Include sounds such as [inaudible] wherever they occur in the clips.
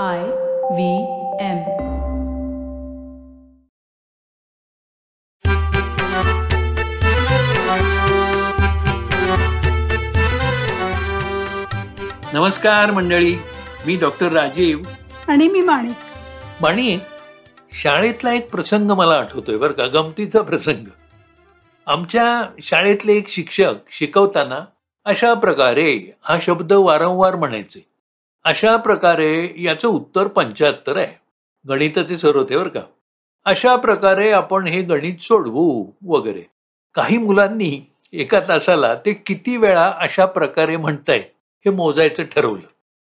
I V M. नमस्कार मंडळी मी doctor Rajiv. आणि मी माणिक. माणी शाळेतला एक प्रसंग मला आठवतोय बरं का गमतीचा प्रसंग. आमच्या शाळेतले एक शिक्षक शिकवताना अशा प्रकारे हा शब्द वारंवार म्हणायचे. अशा प्रकारे याचं उत्तर पंच्याहत्तर आहे. गणिताचे सर होते बरं का. अशा प्रकारे आपण हे गणित सोडवू वगैरे. काही मुलांनी एका तासाला ते किती वेळा अशा प्रकारे म्हणतायत हे मोजायचं ठरवलं.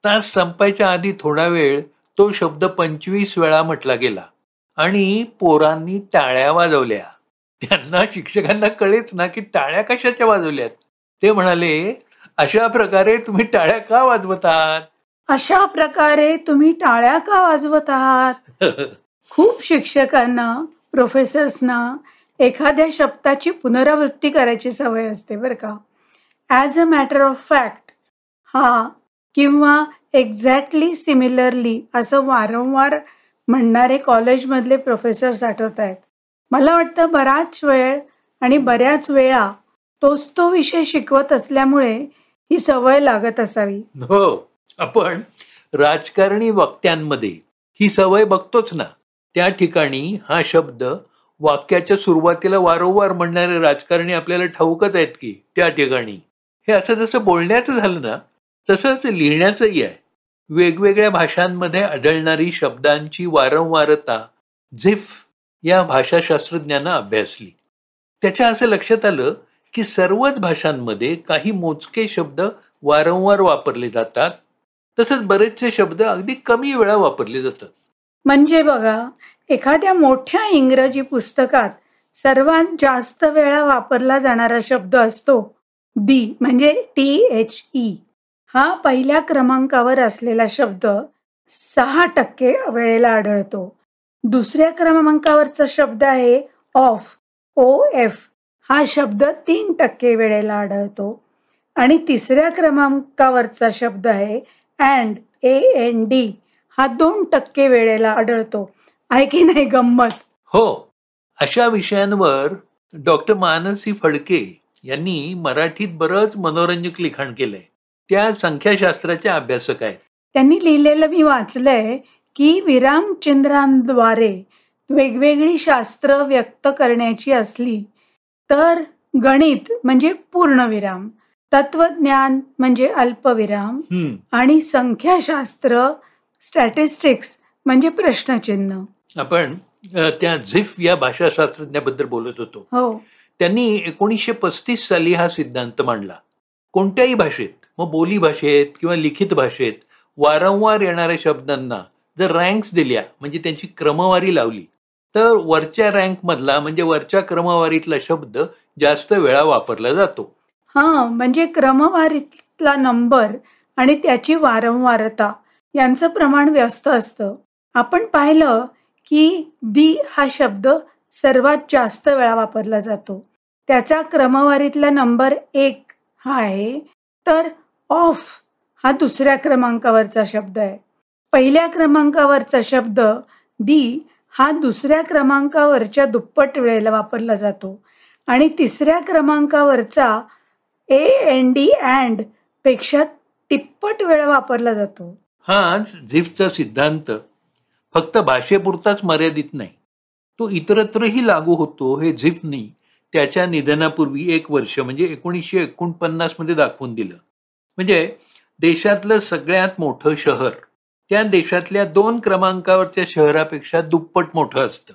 तास संपायच्या आधी थोडा वेळ तो शब्द पंचवीस वेळा म्हटला गेला आणि पोरांनी टाळ्या वाजवल्या. त्यांना शिक्षकांना कळेच ना की टाळ्या कशाच्या वाजवल्यात. ते म्हणाले अशा प्रकारे तुम्ही टाळ्या का वाजवतात? अशा प्रकारे तुम्ही टाळ्या का वाजवत आहात? [laughs] खूप शिक्षकांना प्रोफेसर्सना एखाद्या शब्दाची पुनरावृत्ती करायची सवय असते बरं का. As a matter of fact हा किंवा एक्झॅक्टली सिमिलरली असं वारंवार म्हणणारे कॉलेजमधले प्रोफेसर्स आठवत आहेत. मला वाटतं बराच वेळ आणि बऱ्याच वेळा तोच तो विषय शिकवत असल्यामुळे ही सवय लागत असावी. हो. आपण राजकारणी वक्त्यांमध्ये ही सवय बघतोच ना. त्या ठिकाणी हा शब्द वाक्याच्या सुरुवातीला वारंवार म्हणणारे राजकारणी आपल्याला ठाऊकच आहेत की त्या ठिकाणी. हे असं जसं बोलण्याचं झालं ना तसंच लिहिण्याचंही आहे. वेगवेगळ्या भाषांमध्ये आढळणारी शब्दांची वारंवारता झिफ या भाषाशास्त्रज्ञानं अभ्यासली. त्याच्या असं लक्षात आलं की सर्वच भाषांमध्ये काही मोजके शब्द वारंवार वापरले जातात तसंच बरेचसे शब्द अगदी कमी वेळा वापरले जातात. म्हणजे बघा एखाद्या मोठ्या इंग्रजी पुस्तकात सर्वात जास्त वेळा वापरला जाणारा शब्द असतो दी म्हणजे टी एच ई. हा पहिल्या क्रमांकावर असलेला शब्द सहा टक्के वेळेला आढळतो. दुसऱ्या क्रमांकावरचा शब्द आहे ऑफ ओ एफ. हा शब्द तीन टक्के वेळेला आढळतो. आणि तिसऱ्या क्रमांकावरचा शब्द आहे अँड ए एन डी हा दोन टक्के वेळेला आढळतो. आहे की नाही गंमत? हो. अशा विषयांवर डॉक्टर मानसी फडके यांनी मराठीत बरंच मनोरंजक लिखाण केलंय. त्या संख्याशास्त्राच्या अभ्यासक आहेत. त्यांनी लिहिलेलं मी वाचलंय की विरामचिंद्रांद्वारे वेगवेगळी शास्त्र व्यक्त करण्याची असली तर गणित म्हणजे पूर्णविराम. तत्वज्ञान म्हणजे अल्पविराम आणि संख्याशास्त्र स्टॅटिस्टिक्स म्हणजे प्रश्नचिन्ह. आपण त्या झिफ या भाषाशास्त्रज्ञाबद्दल बोलत होतो. हो. त्यांनी एकोणीसशे पस्तीस साली हा सिद्धांत मांडला. कोणत्याही भाषेत मग बोली भाषेत किंवा लिखित भाषेत वारंवार येणाऱ्या शब्दांना जर रँक्स दिल्या म्हणजे त्यांची क्रमवारी लावली तर वरच्या रँकमधला म्हणजे वरच्या क्रमवारीतला शब्द जास्त वेळा वापरला जातो. हा म्हणजे क्रमवारीतला नंबर आणि त्याची वारंवारता यांचं प्रमाण व्यस्त असतं. आपण पाहिलं की दी हा शब्द सर्वात जास्त वेळा वापरला जातो. त्याचा क्रमवारीतला नंबर एक हा आहे तर ऑफ हा दुसऱ्या क्रमांकावरचा शब्द आहे. पहिल्या क्रमांकावरचा शब्द दी हा दुसऱ्या क्रमांकावरच्या दुप्पट वेळेला वापरला जातो आणि तिसऱ्या क्रमांकावरचा ए एन डी अँडपेक्षा तिप्पट वेळा वापरला जातो. हा झिफचा सिद्धांत फक्त भाषेपुरताच मर्यादित नाही. तो इतरत्रही लागू होतो हे झिफनी त्याच्या निधनापूर्वी एक वर्ष म्हणजे एकोणीसशे एकोणपन्नासमध्ये दाखवून दिलं. म्हणजे देशातलं सगळ्यात मोठं शहर त्या देशातल्या दोन क्रमांकावरच्या शहरापेक्षा दुप्पट मोठं असतं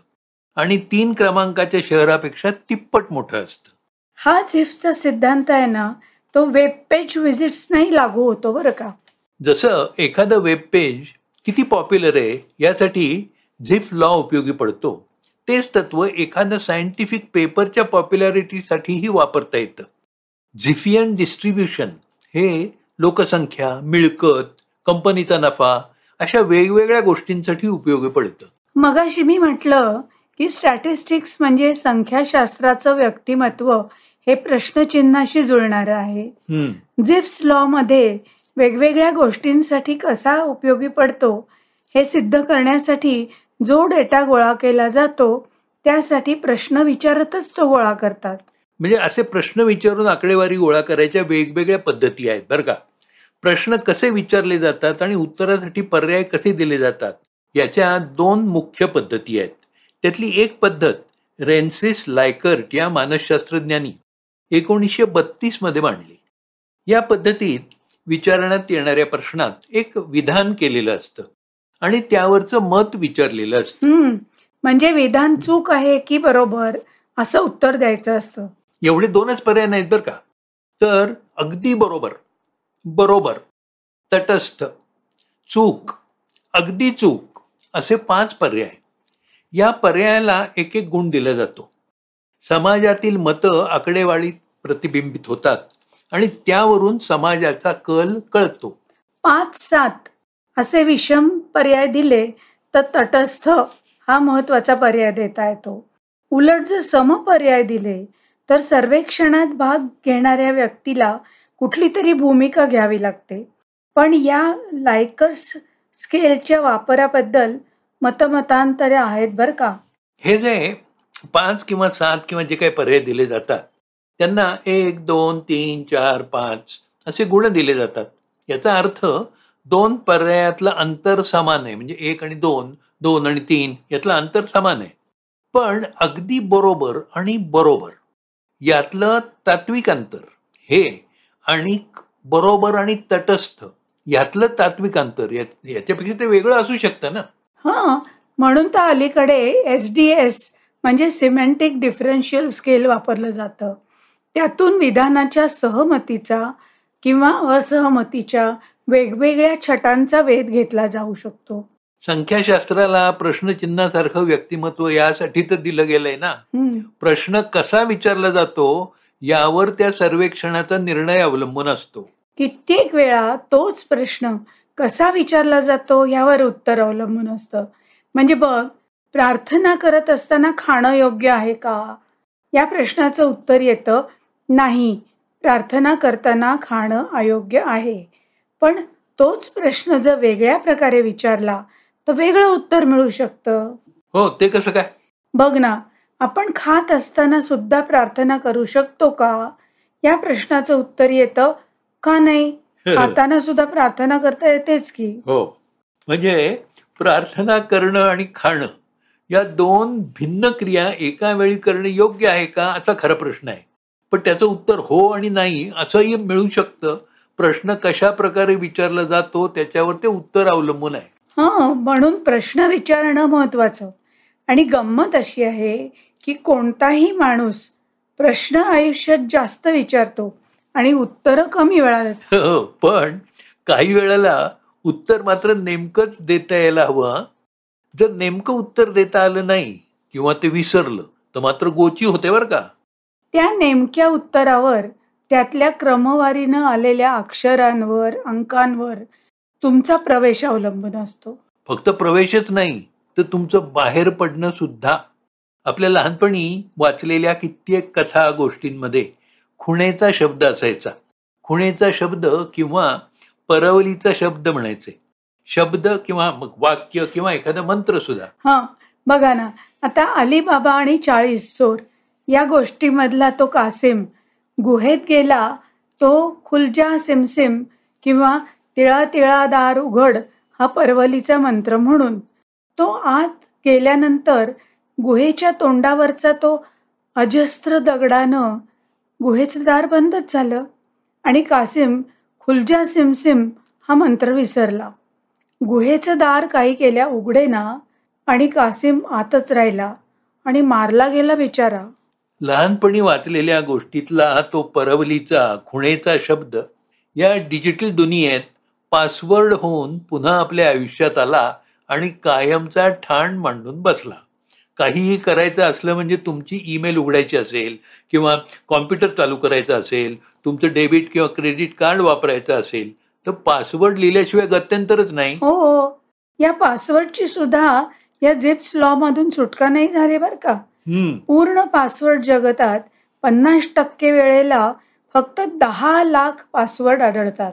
आणि तीन क्रमांकाच्या शहरापेक्षा तिप्पट मोठं असतं. हा झिफचा सिद्धांत आहे ना तो वेब पेज विजिट्स नाही लागू होतो बरं का? जसं एखादं वेब पेज किती पॉप्युलर आहे यासाठी झिफ लॉ उपयोगी पडतो. तेच तत्व एखादं सायंटिफिक पेपरच्या पॉप्युलॅरिटीसाठीही वापरता येतं. झिफियन डिस्ट्रीब्युशन हे लोकसंख्या मिळकत कंपनीचा नफा अशा वेगवेगळ्या गोष्टींसाठी उपयोगी पडतं. मगाशी मी म्हटलं की स्टॅटिस्टिक्स म्हणजे संख्याशास्त्राचं व्यक्तिमत्व हे प्रश्नचिन्हाशी जुळणारं आहे. झिप्स लॉ मध्ये वेगवेगळ्या गोष्टींसाठी कसा उपयोगी पडतो हे सिद्ध करण्यासाठी जो डेटा गोळा केला जातो त्यासाठी प्रश्न विचारतच तो गोळा करतात. म्हणजे असे प्रश्न विचारून आकडेवारी गोळा करायच्या वेगवेगळ्या पद्धती आहेत बरं का? प्रश्न कसे विचारले जातात आणि उत्तरासाठी पर्याय कसे दिले जातात याच्या दोन मुख्य पद्धती आहेत. त्यातली एक पद्धत रेन्सिस लायकर्ट या मानसशास्त्रज्ञांनी एकोणीसशे बत्तीसमध्ये मांडली. या पद्धतीत विचारण्यात येणाऱ्या प्रश्नात एक विधान केलेलं असतं आणि त्यावरचं मत विचारलेलं असतं. म्हणजे विधान चूक आहे की बरोबर असं उत्तर द्यायचं असतं? एवढे दोनच पर्याय नाहीत बरं का? तर अगदी बरोबर बरोबर तटस्थ चूक अगदी चूक असे पाच पर्याय या पर्यायाला एक एक गुण दिला जातो. समाजातील मतं आकडेवारीत प्रतिबिंबित होतात आणि त्यावरून समाजाचा कल कळतो. पाच सात असे विषम पर्याय दिले तर तटस्थ हा महत्त्वाचा पर्याय देता येतो. उलट जर सम पर्याय दिले तर सर्वेक्षणात भाग घेणाऱ्या व्यक्तीला कुठली तरी भूमिका घ्यावी लागते. पण या लायकर्स स्केलच्या वापराबद्दल मतमतांतरे आहेत बरं का? हे जे पाच किंवा सात किंवा जे काही पर्याय दिले जातात त्यांना एक दोन तीन चार पाच असे गुण दिले जातात. याचा अर्थ दोन पर्यायातलं अंतर समान आहे. म्हणजे एक आणि दोन दोन आणि तीन यातलं अंतर समान आहे. पण अगदी बरोबर आणि बरोबर यातलं तात्विक अंतर हे आणि बरोबर आणि तटस्थ यातलं तात्विक अंतर याच्यापेक्षा ते वेगळं असू शकतं ना? हां म्हणून तर अलीकडे एस डी एस म्हणजे सिमेंटिक डिफरन्शियल स्केल वापरलं जातं. त्यातून विधानाच्या सहमतीचा किंवा असहमतीच्या वेगवेगळ्या छटांचा वेध घेतला जाऊ शकतो. संख्याशास्त्राला प्रश्नचिन्हासारखं व्यक्तिमत्व यासाठी तर दिलं गेलंय ना. प्रश्न कसा विचारला जातो यावर त्या सर्वेक्षणाचा निर्णय अवलंबून असतो. कित्येक वेळा तोच प्रश्न कसा विचारला जातो यावर उत्तर अवलंबून असतं. म्हणजे बघ प्रार्थना करत असताना खाणं योग्य आहे का? या प्रश्नाचं उत्तर येतं नाही प्रार्थना करताना खाणं अयोग्य आहे. पण तोच प्रश्न जर वेगळ्या प्रकारे विचारला तर वेगळं उत्तर मिळू शकतं. हो ते कसं काय? बघ ना आपण खात असताना सुद्धा प्रार्थना करू शकतो का? या प्रश्नाचं उत्तर येतं का नाही? खाताना सुद्धा प्रार्थना करता येतेच की. हो. म्हणजे प्रार्थना करणं आणि खाणं या दोन भिन्न क्रिया एका वेळी करणं योग्य आहे का असा खरा प्रश्न आहे. पण त्याचं उत्तर हो आणि नाही असंही मिळू शकतं. प्रश्न कशा प्रकारे विचारला जातो त्याच्यावर ते उत्तर अवलंबून आहे. हं म्हणून प्रश्न विचारणं महत्वाचं आणि गंमत अशी आहे की कोणताही माणूस प्रश्न आयुष्यात जास्त विचारतो आणि उत्तरं कमी वेळा देतो हो, पण काही वेळेला उत्तर मात्र नेमकंच देता यायला हवं. जर नेमकं उत्तर देता आलं नाही किंवा ते विसरलं तर मात्र गोची होते बरं का? त्या नेमक्या उत्तरावर त्यातल्या क्रमवारीनं आलेल्या अक्षरांवर अंकांवर तुमचा प्रवेश अवलंबून असतो. फक्त प्रवेशच नाही तर तुमचं बाहेर पडणं सुद्धा आपल्या लहानपणी वाचलेल्या कित्येक कथा गोष्टींमध्ये खुणेचा शब्द असायचा. खुणेचा शब्द किंवा परवलीचा शब्द म्हणायचे. शब्द किंवा वाक्य किंवा एखादा मंत्र सुद्धा. हा बघा ना आता अलीबाबा आणि चाळीस चोर या गोष्टीमधला तो कासिम. गुहेत गेला तो खुलजा सिमसिम किंवा तिळा तिळा दार उघड हा परवलीचा मंत्र म्हणून. तो आत गेल्यानंतर गुहेच्या तोंडावरचा तो अजस्त्र दगडानं गुहेचं दार बंदच झालं आणि कासिम खुलजा सिमसिम हा मंत्र विसरला. गुहेचं दार काही केल्या उघडे ना आणि कासिम आतच राहिला आणि मारला गेला बिचारा. लहानपणी वाचलेल्या गोष्टीतला तो परवलीचा खुणेचा शब्द या डिजिटल दुनियेत पासवर्ड होऊन पुन्हा आपल्या आयुष्यात आला आणि कायमचा ठाण मांडून बसला. काहीही करायचं असलं म्हणजे तुमची ईमेल उघडायची असेल किंवा कॉम्प्युटर चालू करायचं असेल तुमचं डेबिट किंवा क्रेडिट कार्ड वापरायचं असेल तर पासवर्ड लिहिल्याशिवाय गत्यंतरच नाही. हो हो. या पासवर्डची सुद्धा या जिप्स लॉ मधून सुटका नाही झाली बरं का? पूर्ण पासवर्ड जगतात पन्नास टक्के वेळेला फक्त दहा लाख पासवर्ड आढळतात.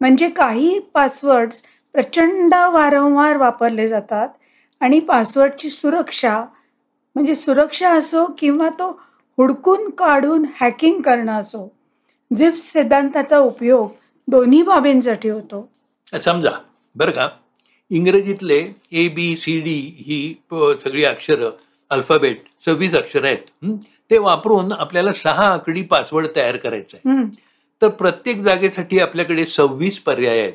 म्हणजे काही पासवर्ड्स प्रचंड वारंवार वापरले जातात आणि पासवर्डची सुरक्षा. म्हणजे सुरक्षा असो किंवा तो हुडकून काढून हॅकिंग करणं असो झिप्स सिद्धांताचा उपयोग दोन्ही बाबींसाठी होतो. समजा बरं का? इंग्रजीतले ए बी सी डी ही सगळी अक्षरं अल्फाबेट सव्वीस अक्षरं आहेत? ते वापरून आपल्याला सहा आकडी पासवर्ड तयार करायचा आहे. तर प्रत्येक जागेसाठी आपल्याकडे सव्वीस पर्याय आहेत.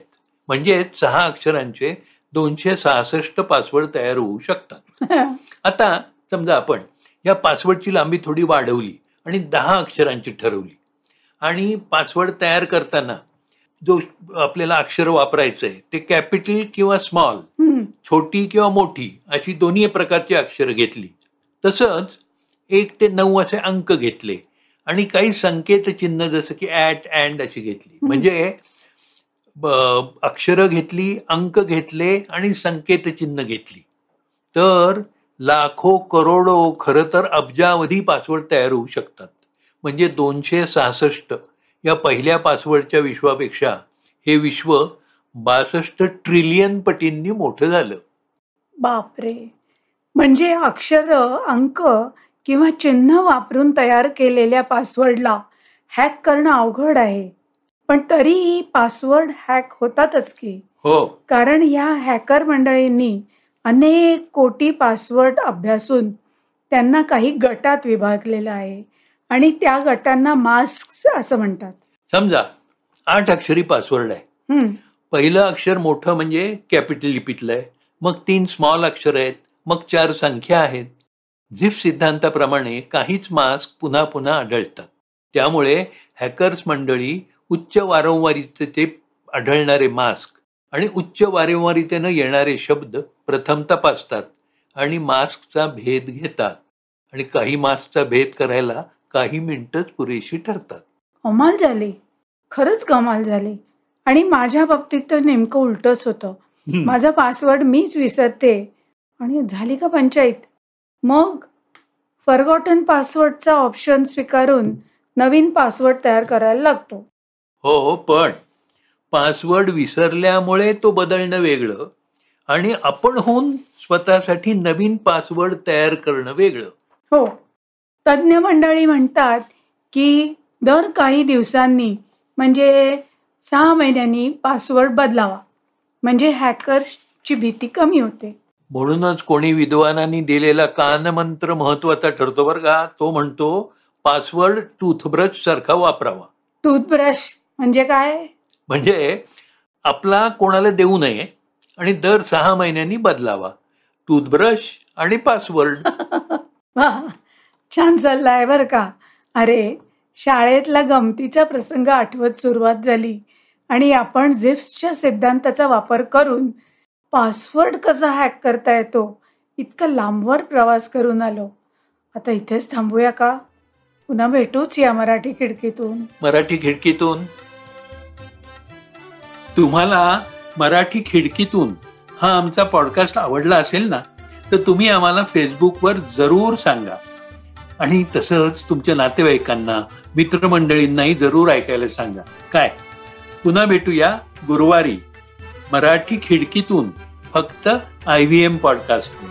म्हणजे सहा अक्षरांचे दोनशे सहासष्ट पासवर्ड तयार होऊ शकतात. [laughs] आता समजा आपण या पासवर्डची लांबी थोडी वाढवली आणि दहा अक्षरांची ठरवली आणि पासवर्ड तयार करताना जो आपल्याला अक्षर वापरायचं आहे ते कॅपिटल किंवा स्मॉल. छोटी किंवा मोठी अशी दोन्ही प्रकारची अक्षरं घेतली. तसंच एक ते नऊ असे अंक घेतले आणि काही संकेत चिन्ह जसं की ॲट अँड अशी घेतली. म्हणजे अक्षरं घेतली अंक घेतले आणि संकेत चिन्ह घेतली. तर लाखो करोडो खरं तर अब्जावधी पासवर्ड तयार होऊ शकतात. म्हणजे दोनशे सहासष्ट या पहिल्या पासवर्डच्या विश्वापेक्षा हे विश्व बासष्ट ट्रिलियन पटींनी मोठं झालं. बापरे. म्हणजे अक्षर अंक किंवा चिन्ह वापरून तयार केलेल्या पासवर्डला हॅक करणं अवघड आहे. पण तरीही पासवर्ड हॅक होतातच की. हो. कारण ह्या हॅकर मंडळींनी अनेक कोटी पासवर्ड अभ्यासून त्यांना काही गटात विभागलेलं आहे. आणि त्या गटांना मास्क असं म्हणतात. समजा आठ अक्षरी पासवर्ड आहे. पहिलं अक्षर मोठं म्हणजे कॅपिटल लिपीतलं आहे मग तीन स्मॉल अक्षर आहेत. मग चार संख्या आहेत. झिप सिद्धांताप्रमाणे काहीच मास्क पुन्हा पुन्हा आढळतात त्यामुळे हॅकर्स मंडळी उच्च वारंवारीचे आढळणारे मास्क आणि उच्च वारंवारितेनं येणारे शब्द प्रथम तपासतात आणि मास्कचा भेद घेतात. आणि काही मास्कचा भेद करायला काही मिनिटच पुरेशी ठरतात. कमाल झाली. खरंच कमाल झाली. आणि माझ्या बाबतीत तर नेमकं उलटच होतं. माझा पासवर्ड मीच विसरते. आणि झाली का पंचायत? मग फॉरगॉटन पासवर्डचा ऑप्शन स्वीकारून नवीन पासवर्ड तयार करायला लागतो. हो पण पासवर्ड विसरल्यामुळे तो बदलणं वेगळं आणि आपण होऊन स्वतःसाठी नवीन पासवर्ड तयार करणं वेगळं. हो. तज्ज्ञ मंडळी म्हणतात की दर काही दिवसांनी म्हणजे सहा महिन्यांनी पासवर्ड बदलावा. म्हणजे हॅकर्सची भीती कमी होते. म्हणूनच कोणी विद्वानांनी दिलेला कानमंत्र महत्त्वाचा ठरतो बरं का. तो म्हणतो पासवर्ड टूथब्रश सारखा वापरावा. टूथब्रश म्हणजे काय? म्हणजे आपला कोणाला देऊ नये आणि दर सहा महिन्यांनी बदलावा. टूथब्रश आणि पासवर्ड. [laughs] वा छान चालला आहे बरं का. अरे शाळेतला गमतीचा प्रसंग आठवत सुरुवात झाली आणि आपण झिप्सच्या सिद्धांताचा वापर करून पासवर्ड कसा हॅक करता येतो इतका लांबवर प्रवास करून आलो. आता इथेच थांबूया का? पुन्हा भेटूच या मराठी खिडकीतून. मराठी खिडकीतून. तुम्हाला मराठी खिडकीतून हा आमचा पॉडकास्ट आवडला असेल ना तर तुम्ही आम्हाला फेसबुकवर जरूर सांगा. आणि तसंच तुमच्या नातेवाईकांना मित्रमंडळींनाही जरूर ऐकायला सांगा. काय? पुन्हा भेटूया गुरुवारी मराठी खिडकीतून फक्त आय व्ही एम पॉडकास्टवर